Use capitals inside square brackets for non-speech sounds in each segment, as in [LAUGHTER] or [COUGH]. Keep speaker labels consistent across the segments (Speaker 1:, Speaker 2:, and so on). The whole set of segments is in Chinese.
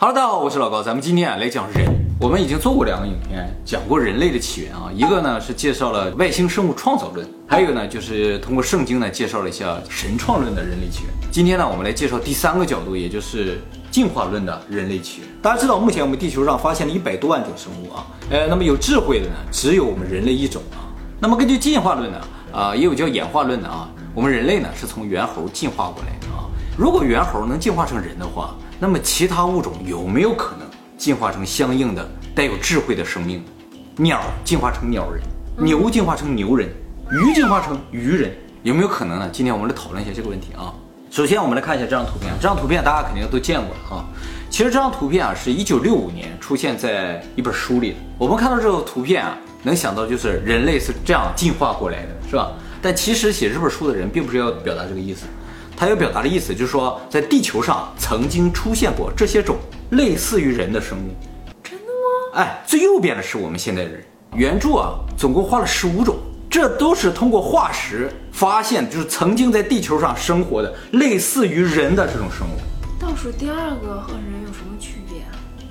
Speaker 1: Hello，大家好，我是老高，咱们今天啊来讲人。我们已经做过两个影片，讲过人类的起源啊，一个呢是介绍了外星生物创造论，还有一个呢就是通过圣经呢介绍了一下神创论的人类起源。今天呢，我们来介绍第三个角度，也就是进化论的人类起源。大家知道，目前我们地球上发现了一百多万种生物啊，呃，那么有智慧的呢，只有我们人类一种啊。那么根据进化论呢，啊，也有叫演化论的啊，我们人类呢是从猿猴进化过来的啊。如果猿猴能进化成人的话，那么其他物种有没有可能进化成相应的带有智慧的生命？鸟进化成鸟人，牛进化成牛人，鱼进化成鱼人，有没有可能呢？今天我们来讨论一下这个问题啊。首先，我们来看一下这张图片，这张图片大家肯定都见过了啊。其实这张图片啊，是一九六五年出现在一本书里的。我们看到这个图片啊，能想到就是人类是这样进化过来的，是吧？但其实写这本书的人并不是要表达这个意思。他要表达的意思就是说，在地球上曾经出现过这些种类似于人的生物。
Speaker 2: 真的吗？
Speaker 1: 哎，最右边的是我们现代人。原著啊，总共画了十五种，这都是通过化石发现，就是曾经在地球上生活的类似于人的这种生物。
Speaker 2: 倒数第二个和人有什么区别啊？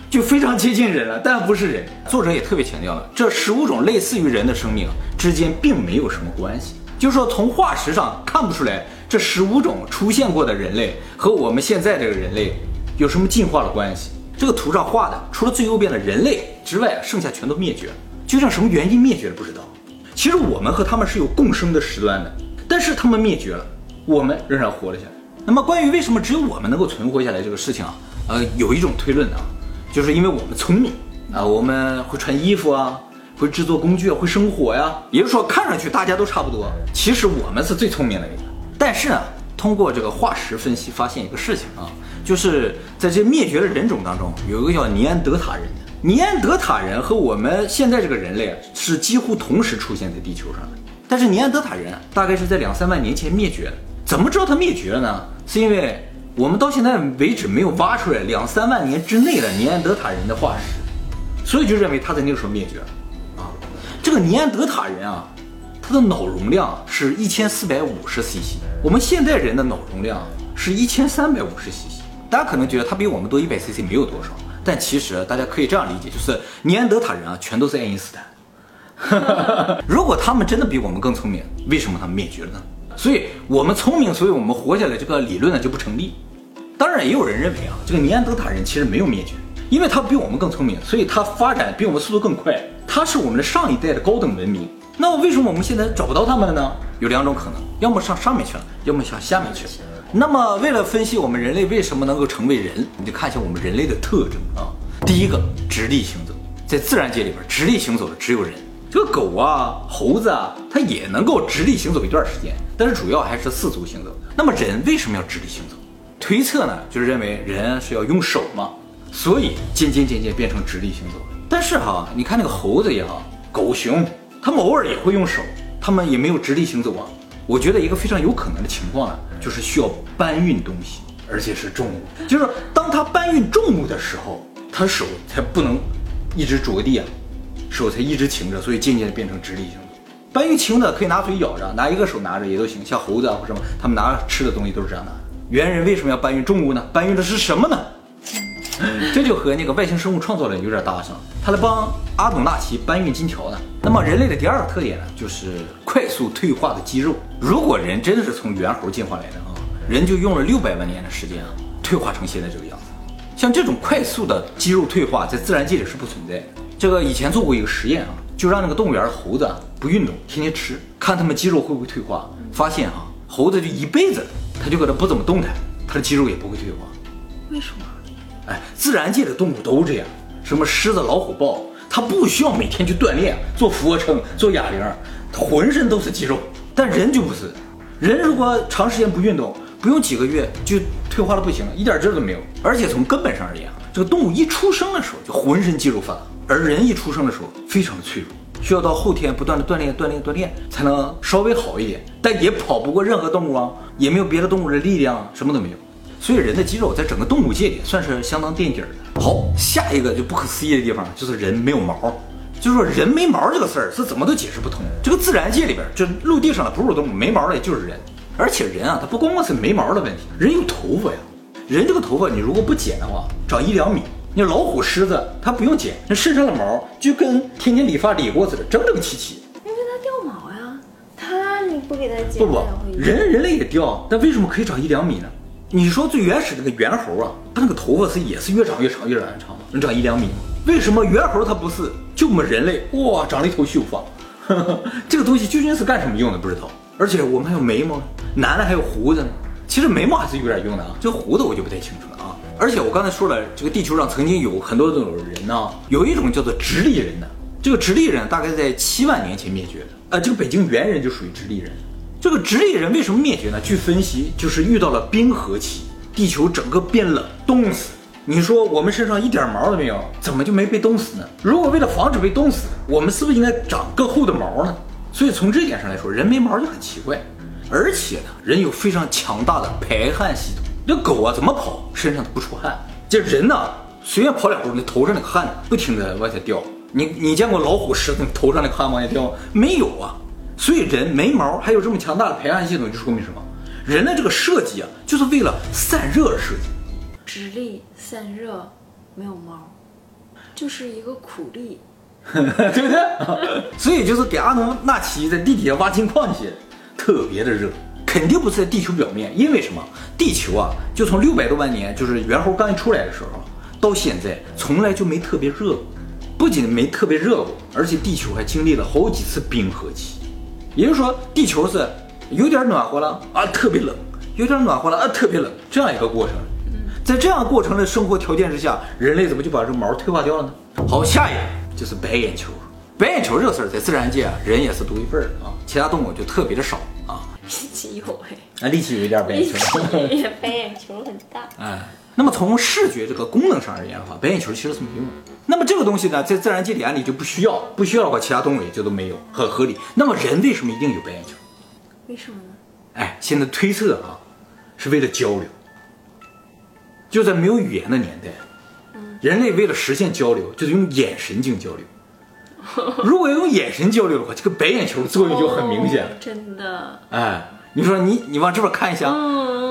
Speaker 1: 就非常接近人了，但不是人。作者也特别强调了，这十五种类似于人的生命之间并没有什么关系，就是说从化石上看不出来。这十五种出现过的人类和我们现在这个人类有什么进化的关系？这个图上画的，除了最右边的人类之外，剩下全都灭绝了。究竟什么原因灭绝了？不知道。其实我们和他们是有共生的时段的，但是他们灭绝了，我们仍然活了下来。那么关于为什么只有我们能够存活下来这个事情啊，呃，有一种推论呢，就是因为我们聪明啊，我们会穿衣服啊，会制作工具，会生火呀。也就是说，看上去大家都差不多，其实我们是最聪明的那个。但是呢，通过这个化石分析，发现一个事情啊，就是在这灭绝的人种当中，有一个叫尼安德塔人。尼安德塔人和我们现在这个人类是几乎同时出现在地球上的。但是尼安德塔人大概是在两三万年前灭绝的。怎么知道他灭绝了呢？是因为我们到现在为止没有挖出来两三万年之内的尼安德塔人的化石，所以就认为他在那个时候灭绝了。啊，这个尼安德塔人啊。他的脑容量是一千四百五十 cc，我们现代人的脑容量是一千三百五十 cc。大家可能觉得它比我们多一百 cc 没有多少，但其实大家可以这样理解，就是尼安德塔人啊，全都是爱因斯坦。[LAUGHS] 如果他们真的比我们更聪明，为什么他们灭绝了呢？所以我们聪明，所以我们活下来这个理论呢就不成立。当然，也有人认为啊，这个尼安德塔人其实没有灭绝，因为他比我们更聪明，所以他发展比我们速度更快，他是我们的上一代的高等文明。那为什么我们现在找不到他们了呢？有两种可能，要么上上面去了，要么上下面去了。那么为了分析我们人类为什么能够成为人，你就看一下我们人类的特征啊。第一个，直立行走，在自然界里边，直立行走的只有人。这个狗啊、猴子啊，它也能够直立行走一段时间，但是主要还是四足行走。那么人为什么要直立行走？推测呢，就是认为人是要用手嘛，所以渐渐渐渐变成直立行走。但是哈，你看那个猴子也好，狗熊。他们偶尔也会用手，他们也没有直立行走啊。我觉得一个非常有可能的情况呢，就是需要搬运东西，而且是重物。就是当他搬运重物的时候，他手才不能一直着地啊，手才一直擎着，所以渐渐的变成直立行走。搬运轻的可以拿嘴咬着，拿一个手拿着也都行，像猴子啊或什么，他们拿吃的东西都是这样拿。猿人为什么要搬运重物呢？搬运的是什么呢？这就和那个外星生物创造论有点搭上了，他来帮阿努纳奇搬运金条呢。那么人类的第二个特点呢，就是快速退化的肌肉。如果人真的是从猿猴进化来的啊，人就用了六百万年的时间啊，退化成现在这个样子。像这种快速的肌肉退化，在自然界里是不存在的。这个以前做过一个实验啊，就让那个动物园的猴子啊不运动，天天吃，看他们肌肉会不会退化。发现啊，猴子就一辈子，他就搁这不怎么动弹，他的肌肉也不会退化。
Speaker 2: 为什么？
Speaker 1: 哎，自然界的动物都这样，什么狮子、老虎、豹，它不需要每天去锻炼，做俯卧撑、做哑铃，它浑身都是肌肉。但人就不是，人如果长时间不运动，不用几个月就退化的不行了，一点劲都没有。而且从根本上而言，这个动物一出生的时候就浑身肌肉发达，而人一出生的时候非常的脆弱，需要到后天不断的锻炼、锻炼、锻炼，才能稍微好一点。但也跑不过任何动物啊，也没有别的动物的力量，什么都没有。所以人的肌肉在整个动物界里算是相当垫底儿的。好，下一个就不可思议的地方就是人没有毛，就是说人没毛这个事儿是怎么都解释不通。这个自然界里边，就陆地上的哺乳动物没毛的就是人，而且人啊，他不光光是没毛的问题，人有头发呀。人这个头发你如果不剪的话，长一两米，那老虎、狮子它不用剪，那身上的毛就跟天天理发理过似的，整整齐齐。
Speaker 2: 因为它掉毛呀，它你不给它剪，
Speaker 1: 不不人人类也掉，但为什么可以长一两米呢？你说最原始那个猿猴啊，它那个头发是也是越长越长越长越长？能长一两米？为什么猿猴它不是？就我们人类哇，长了一头秀发，[LAUGHS] 这个东西究竟是干什么用的不知道。而且我们还有眉毛，男的还有胡子呢。其实眉毛还是有点用的啊，这胡子我就不太清楚了啊。而且我刚才说了，这个地球上曾经有很多这种人呢，有一种叫做直立人的，这个直立人大概在七万年前灭绝的。呃，这个北京猿人就属于直立人。这个直立人为什么灭绝呢？据分析，就是遇到了冰河期，地球整个变冷，冻死。你说我们身上一点毛都没有，怎么就没被冻死呢？如果为了防止被冻死，我们是不是应该长更厚的毛呢？所以从这点上来说，人没毛就很奇怪。而且呢，人有非常强大的排汗系统。这狗啊，怎么跑身上都不出汗，这人呢，随便跑两步，那头上那个汗不停的往下掉。你你见过老虎、狮子头上那个汗往下掉吗？没有啊。所以人没毛还有这么强大的排汗系统，就说明什么？人的这个设计啊，就是为了散热而设计。
Speaker 2: 直立散热，没有毛，就是一个苦力。[LAUGHS]
Speaker 1: 对不对？所以就是给阿努纳奇在地底下挖金矿去，特别的热，肯定不是在地球表面，因为什么？地球啊，就从六百多万年，就是猿猴刚一出来的时候，到现在从来就没特别热过，不仅没特别热过，而且地球还经历了好几次冰河期，也就是说，地球是有点暖和了啊，特别冷；有点暖和了啊，特别冷，这样一个过程。在这样过程的生活条件之下，人类怎么就把这毛退化掉了呢？好，下一个就是白眼球。白眼球这个事儿在自然界啊，人也是独一份儿啊，其他动物就特别的少啊。
Speaker 2: 力气有哎，
Speaker 1: 啊，力气有一点白眼球。
Speaker 2: 白眼球很大。[LAUGHS]
Speaker 1: 哎，那么从视觉这个功能上而言的话，白眼球其实是没用的。那么这个东西呢，在自然界里按理就不需要，不需要的话，其他动物也就都没有，很合理。那么人为什么一定有白眼球？
Speaker 2: 为什么呢？
Speaker 1: 哎，现在推测啊，是为了交流。就在没有语言的年代，人类为了实现交流，就是用眼神进行交流。如果用眼神交流的话，这个白眼球作用就很明显了。
Speaker 2: 哦真的，
Speaker 1: 哎，你说你你往这边看一下，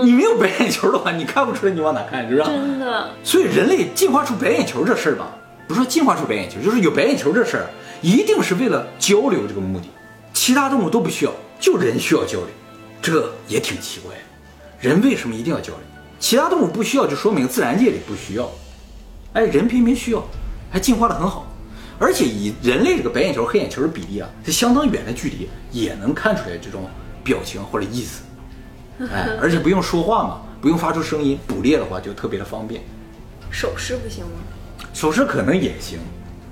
Speaker 1: 你没有白眼球的话，你看不出来你往哪看，是不是？
Speaker 2: 真的，
Speaker 1: 所以人类进化出白眼球这事儿吧，不是说进化出白眼球，就是有白眼球这事儿，一定是为了交流这个目的。其他动物都不需要，就人需要交流，这也挺奇怪。人为什么一定要交流？其他动物不需要，就说明自然界里不需要。哎，人偏偏需要，还进化的很好。而且以人类这个白眼球、黑眼球的比例啊，是相当远的距离也能看出来这种表情或者意思。哎，而且不用说话嘛，不用发出声音，捕猎的话就特别的方便。
Speaker 2: 手势不行吗？
Speaker 1: 手势可能也行，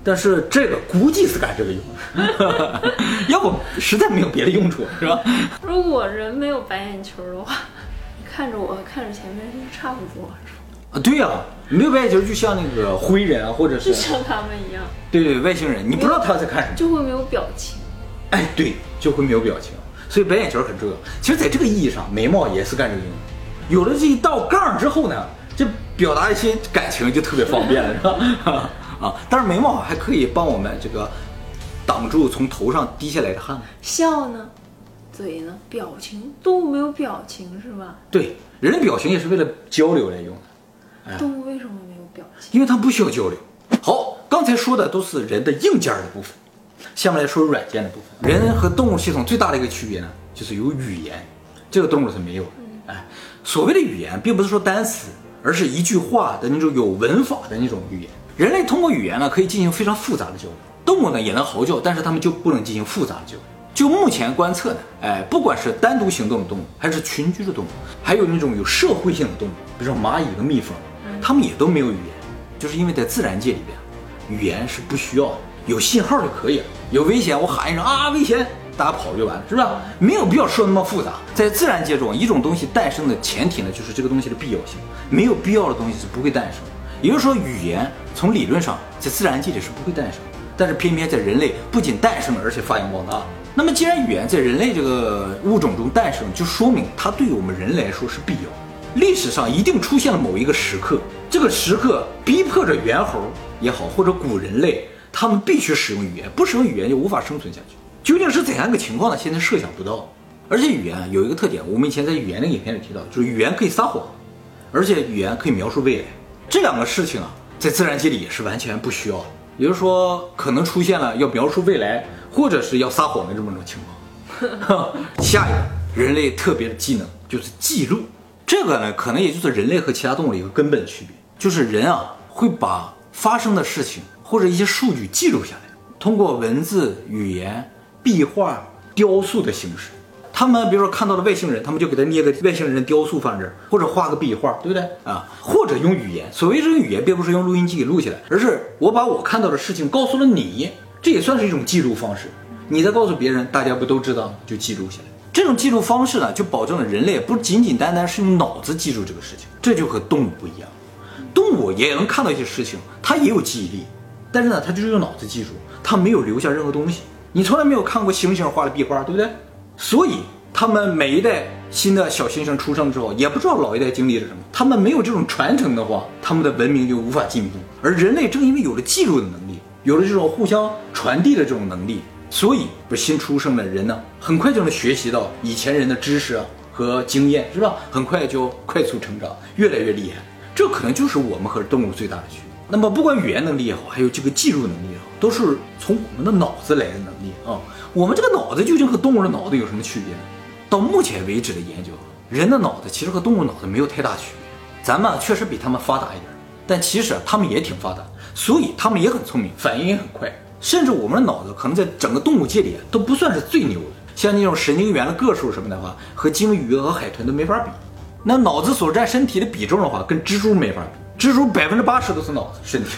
Speaker 1: 但是这个估计是干这个用的，[LAUGHS] 要不实在没有别的用处，是吧？
Speaker 2: 如果人没有白眼球的话，看着我，看着前面是差不多？
Speaker 1: 啊，对呀、没有白眼球就像那个灰人啊，或者
Speaker 2: 就是像他们一样，
Speaker 1: 对对外星人，你不知道他在看什么，
Speaker 2: 就会没有表情。
Speaker 1: 哎，对，就会没有表情，所以白眼球很重要。其实，在这个意义上，眉毛也是干这个用的。有了这一道杠之后呢，这表达一些感情就特别方便了，是吧？[LAUGHS] 啊，但是眉毛还可以帮我们这个挡住从头上滴下来的汗。
Speaker 2: 笑呢，嘴呢，表情，动物没有表情是吧？
Speaker 1: 对，人的表情也是为了交流来用的。哎
Speaker 2: 动物为什么没有表情？
Speaker 1: 因为它不需要交流。好，刚才说的都是人的硬件的部分，下面来说软件的部分。人和动物系统最大的一个区别呢，就是有语言，这个动物是没有的。哎，所谓的语言，并不是说单词，而是一句话的那种有文法的那种语言。人类通过语言呢，可以进行非常复杂的交流。动物呢也能嚎叫，但是它们就不能进行复杂的交流。就目前观测呢，哎，不管是单独行动的动物，还是群居的动物，还有那种有社会性的动物，比如说蚂蚁和蜜蜂，它们也都没有语言，就是因为在自然界里边，语言是不需要的，有信号就可以了。有危险我喊一声啊危险，大家跑就完了，是不是？没有必要说那么复杂。在自然界中，一种东西诞生的前提呢，就是这个东西的必要性，没有必要的东西是不会诞生。也就是说，语言从理论上在自然界里是不会诞生，但是偏偏在人类不仅诞生了，而且发扬光大。那么，既然语言在人类这个物种中诞生，就说明它对于我们人来说是必要。历史上一定出现了某一个时刻，这个时刻逼迫着猿猴也好，或者古人类，他们必须使用语言，不使用语言就无法生存下去。究竟是怎样一个情况呢？现在设想不到。而且语言有一个特点，我们以前在语言那个影片里提到，就是语言可以撒谎，而且语言可以描述未来。这两个事情啊，在自然界里也是完全不需要的。也就是说，可能出现了要描述未来，或者是要撒谎的这么种情况。下一个人类特别的技能就是记录，这个呢，可能也就是人类和其他动物的一个根本区别，就是人啊会把发生的事情或者一些数据记录下来，通过文字、语言、壁画、雕塑的形式。他们比如说看到了外星人，他们就给他捏个外星人雕塑放这儿，或者画个壁画，对不对啊？或者用语言，所谓这个语言，并不是用录音机给录下来，而是我把我看到的事情告诉了你，这也算是一种记录方式。你再告诉别人，大家不都知道，就记录下来。这种记录方式呢，就保证了人类不仅仅单单是用脑子记住这个事情，这就和动物不一样。动物也能看到一些事情，它也有记忆力，但是呢，它就是用脑子记住，它没有留下任何东西。你从来没有看过猩猩画的壁画，对不对？所以，他们每一代新的小猩猩出生之后，也不知道老一代经历了什么。他们没有这种传承的话，他们的文明就无法进步。而人类正因为有了记录的能力，有了这种互相传递的这种能力，所以不新出生的人呢，很快就能学习到以前人的知识和经验，是吧？很快就快速成长，越来越厉害。这可能就是我们和动物最大的区别。那么，不管语言能力也好，还有这个记录能力也好，都是从我们的脑子来的能力啊。我们这个脑子究竟和动物的脑子有什么区别呢？到目前为止的研究，人的脑子其实和动物脑子没有太大区别。咱们确实比他们发达一点，但其实他们也挺发达，所以他们也很聪明，反应也很快。甚至我们的脑子可能在整个动物界里都不算是最牛的。像那种神经元的个数什么的话，和鲸鱼和海豚都没法比。那脑子所占身体的比重的话，跟蜘蛛没法比。蜘蛛百分之八十都是脑子身体，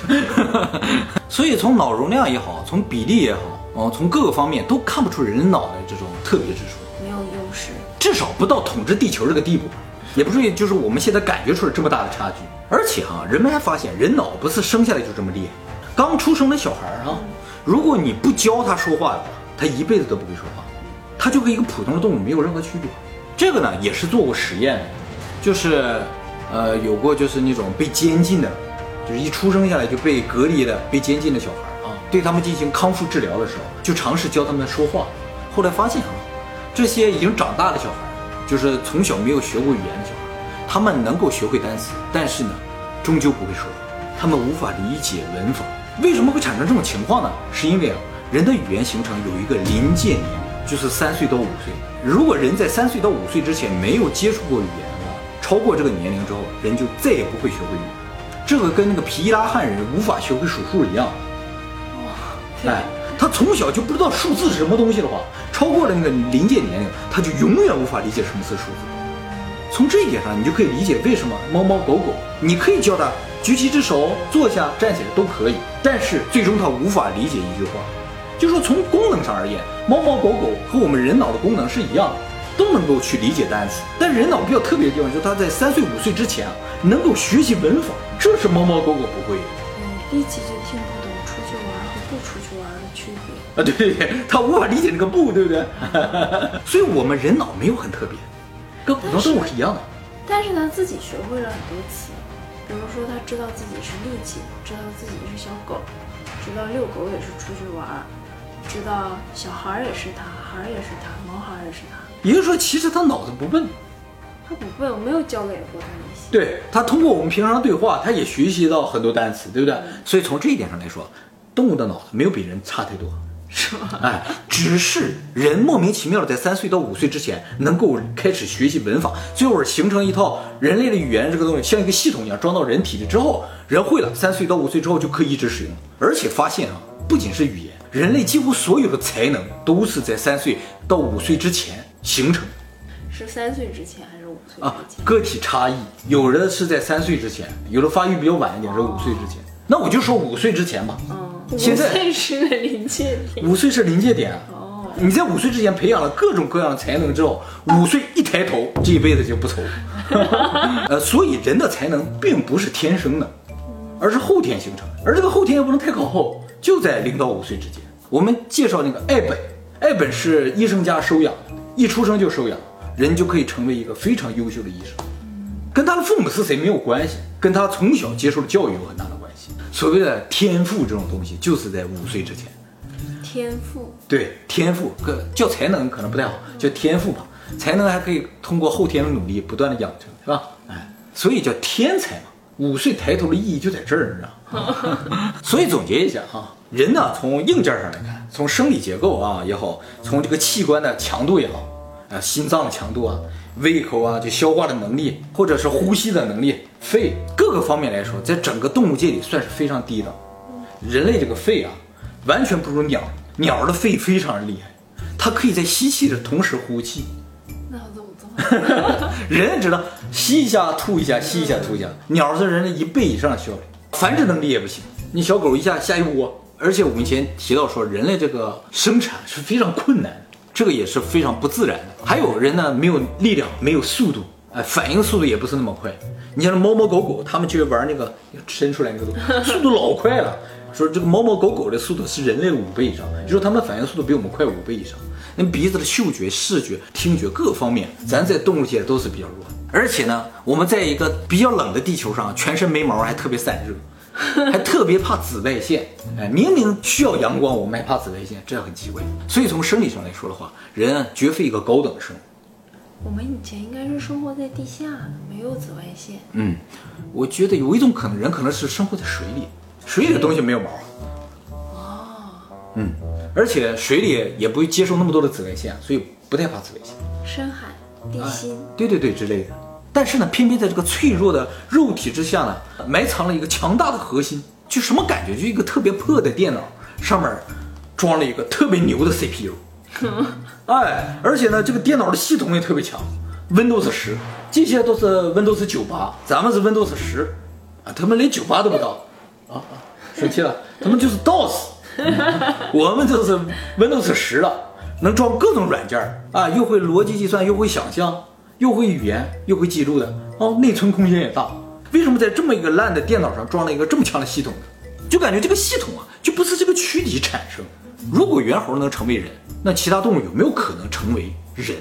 Speaker 1: [LAUGHS] 所以从脑容量也好，从比例也好，哦，从各个方面都看不出人脑的这种特别之处，
Speaker 2: 没有优势，
Speaker 1: 至少不到统治地球这个地步，也不至于就是我们现在感觉出来这么大的差距。而且哈，人们还发现人脑不是生下来就这么厉害，刚出生的小孩啊，如果你不教他说话的话，他一辈子都不会说话，他就跟一个普通的动物没有任何区别。这个呢也是做过实验的，就是。呃，有过就是那种被监禁的，就是一出生下来就被隔离的、被监禁的小孩啊，对他们进行康复治疗的时候，就尝试教他们说话。后来发现啊，这些已经长大的小孩，就是从小没有学过语言的小孩，他们能够学会单词，但是呢，终究不会说话，他们无法理解文法。为什么会产生这种情况呢？是因为啊，人的语言形成有一个临界年龄，就是三岁到五岁。如果人在三岁到五岁之前没有接触过语言，超过这个年龄之后，人就再也不会学会语言。这个跟那个皮伊拉汉人无法学会数数一样。哇！哎，他从小就不知道数字是什么东西的话，超过了那个临界年龄，他就永远无法理解什么是数字。从这一点上，你就可以理解为什么猫猫狗狗，你可以教它举起一只手、坐下、站起来都可以，但是最终它无法理解一句话。就说从功能上而言，猫猫狗狗和我们人脑的功能是一样的。都能够去理解单词，但人脑比较特别的地方就是他在三岁五岁之前啊，能够学习文法，这是猫猫狗狗不会的。
Speaker 2: 嗯，一级就听不懂出去玩和不出去玩的区别
Speaker 1: 啊，对对对，他无法理解那个不，对不对？[LAUGHS] 所以我们人脑没有很特别，跟普通动物是一样的。
Speaker 2: 但是他自己学会了很多词，比如说他知道自己是力气，知道自己是小狗，知道遛狗也是出去玩，知道小孩也是他，孩也是他，毛孩也是他。
Speaker 1: 也就是说，其实他脑子不笨，
Speaker 2: 他不笨，我没有教给过他那些。
Speaker 1: 对他通过我们平常对话，他也学习到很多单词，对不对？所以从这一点上来说，动物的脑子没有比人差太多，[LAUGHS]
Speaker 2: 是吗？
Speaker 1: 哎，只是人莫名其妙的在三岁到五岁之前能够开始学习文法，最后形成一套人类的语言这个东西，像一个系统一样装到人体里之后，人会了，三岁到五岁之后就可以一直使用，而且发现啊，不仅是语言，人类几乎所有的才能都是在三岁到五岁之前。形成
Speaker 2: 是三岁之前还是五岁啊？
Speaker 1: 个体差异，有的是在三岁之前，有的发育比较晚一点是五岁之前。那我就说五岁之前吧。
Speaker 2: 嗯，五岁是临界点。
Speaker 1: 五岁是临界点。哦，你在五岁之前培养了各种各样的才能之后，五岁一抬头，这一辈子就不愁。[LAUGHS] 呃，所以人的才能并不是天生的，而是后天形成。而这个后天也不能太靠后，就在零到五岁之间。我们介绍那个爱本，爱本是医生家收养的。一出生就收养，人就可以成为一个非常优秀的医生，跟他的父母是谁没有关系，跟他从小接受的教育有很大的关系。所谓的天赋这种东西，就是在五岁之前。
Speaker 2: 天赋
Speaker 1: 对天赋，个叫才能可能不太好，叫天赋吧。才能还可以通过后天的努力不断的养成，是吧？哎，所以叫天才嘛。五岁抬头的意义就在这儿，你知道吗？所以总结一下啊，人呢从硬件上来看，从生理结构啊也好，从这个器官的强度也好，啊心脏的强度啊，胃口啊就消化的能力，或者是呼吸的能力，肺各个方面来说，在整个动物界里算是非常低的。人类这个肺啊，完全不如鸟，鸟的肺非常厉害，它可以在吸气的同时呼气。
Speaker 2: 那要怎么做？
Speaker 1: 人知道吸一下吐一下，吸一下吐一下，鸟是人的一倍以上的效率，繁殖能力也不行。你小狗一下下一窝，而且我们以前提到说，人类这个生产是非常困难的，这个也是非常不自然的。还有人呢，没有力量，没有速度，哎，反应速度也不是那么快。你像猫猫狗狗，他们去玩那个伸出来那个东西，[LAUGHS] 速度老快了。说这个猫猫狗狗的速度是人类的五倍以上，就说它们反应速度比我们快五倍以上。那鼻子的嗅觉、视觉、听觉各方面，咱在动物界都是比较弱的。而且呢，我们在一个比较冷的地球上，全身没毛，还特别散热，[LAUGHS] 还特别怕紫外线。哎，明明需要阳光，我们还怕紫外线，这很奇怪。所以从生理上来说的话，人啊绝非一个高等生物。
Speaker 2: 我们以前应该是生活在地下的，没有紫外线。
Speaker 1: 嗯，我觉得有一种可能，人可能是生活在水里。水里的东西没有毛，
Speaker 2: 哦，
Speaker 1: 嗯，而且水里也不会接受那么多的紫外线，所以不太怕紫外线。
Speaker 2: 深海、地心，
Speaker 1: 对对对之类的。但是呢，偏偏在这个脆弱的肉体之下呢，埋藏了一个强大的核心，就什么感觉？就一个特别破的电脑上面装了一个特别牛的 CPU，[LAUGHS] 哎，而且呢，这个电脑的系统也特别强，Windows 十，这些都是 Windows 九八，咱们是 Windows 十，啊，他们连九八都不到。啊啊！生气了，他们就是 DOS，[LAUGHS] 我们就是 Windows 十了，能装各种软件啊，又会逻辑计算，又会想象，又会语言，又会记录的哦，内存空间也大。为什么在这么一个烂的电脑上装了一个这么强的系统呢？就感觉这个系统啊，就不是这个躯体产生。如果猿猴能成为人，那其他动物有没有可能成为人？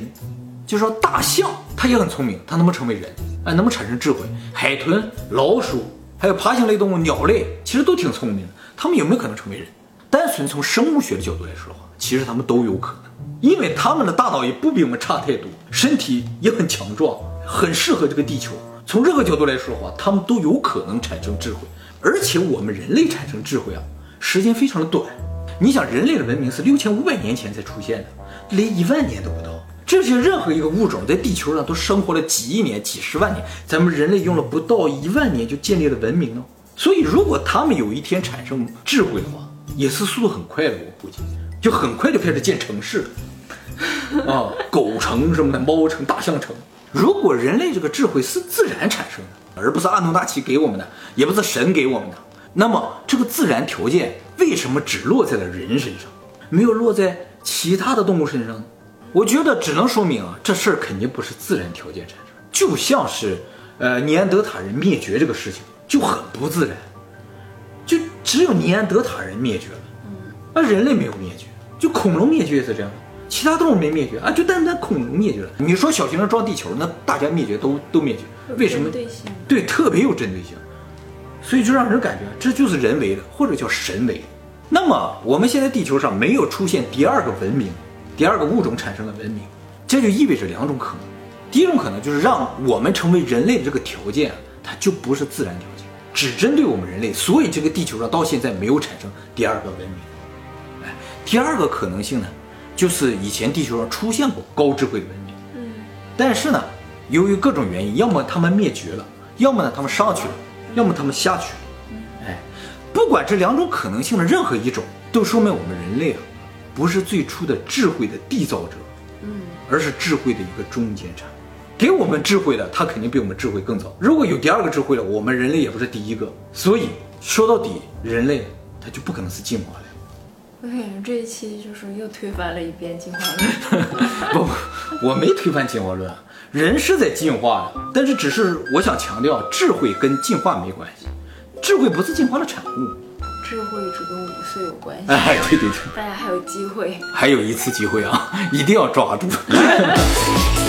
Speaker 1: 就说大象，它也很聪明，它能不能成为人？哎，能不能产生智慧？海豚、老鼠。还有爬行类动物、鸟类，其实都挺聪明的。它们有没有可能成为人？单纯从生物学的角度来说的话，其实它们都有可能，因为它们的大脑也不比我们差太多，身体也很强壮，很适合这个地球。从任何角度来说的话，它们都有可能产生智慧。而且我们人类产生智慧啊，时间非常的短。你想，人类的文明是六千五百年前才出现的，连一万年都不到。这些任何一个物种在地球上都生活了几亿年、几十万年，咱们人类用了不到一万年就建立了文明呢。所以，如果他们有一天产生智慧的话，也是速度很快的。我估计，就很快就开始建城市了 [LAUGHS] 啊，狗城什么的，猫城、大象城。如果人类这个智慧是自然产生的，而不是阿努纳奇给我们的，也不是神给我们的，那么这个自然条件为什么只落在了人身上，没有落在其他的动物身上呢？我觉得只能说明啊，这事儿肯定不是自然条件产生，就像是，呃，尼安德塔人灭绝这个事情就很不自然，就只有尼安德塔人灭绝了，而人类没有灭绝，就恐龙灭绝也是这样，其他动物没灭绝啊，就单单恐龙灭绝了。你说小行星撞地球，那大家灭绝都都灭绝，为什么？对，特别有针对性，所以就让人感觉这就是人为的，或者叫神为的。那么我们现在地球上没有出现第二个文明。第二个物种产生了文明，这就意味着两种可能。第一种可能就是让我们成为人类的这个条件，它就不是自然条件，只针对我们人类，所以这个地球上到现在没有产生第二个文明。哎，第二个可能性呢，就是以前地球上出现过高智慧文明，
Speaker 2: 嗯，
Speaker 1: 但是呢，由于各种原因，要么他们灭绝了，要么呢他们上去了，要么他们下去了。哎，不管这两种可能性的任何一种，都说明我们人类啊。不是最初的智慧的缔造者，
Speaker 2: 嗯，
Speaker 1: 而是智慧的一个中间产物。给我们智慧的，他肯定比我们智慧更早。如果有第二个智慧了，我们人类也不是第一个。所以说到底，人类他就不可能是进化的。
Speaker 2: 我感觉这一期就是又推翻了一遍进化论。[LAUGHS]
Speaker 1: 不，我没推翻进化论，人是在进化的，但是只是我想强调，智慧跟进化没关系，智慧不是进化的产物。
Speaker 2: 智慧只跟五岁有关系。
Speaker 1: 哎，对对对，
Speaker 2: 大家还有机会，
Speaker 1: 还有一次机会啊，[LAUGHS] 一定要抓住。[LAUGHS]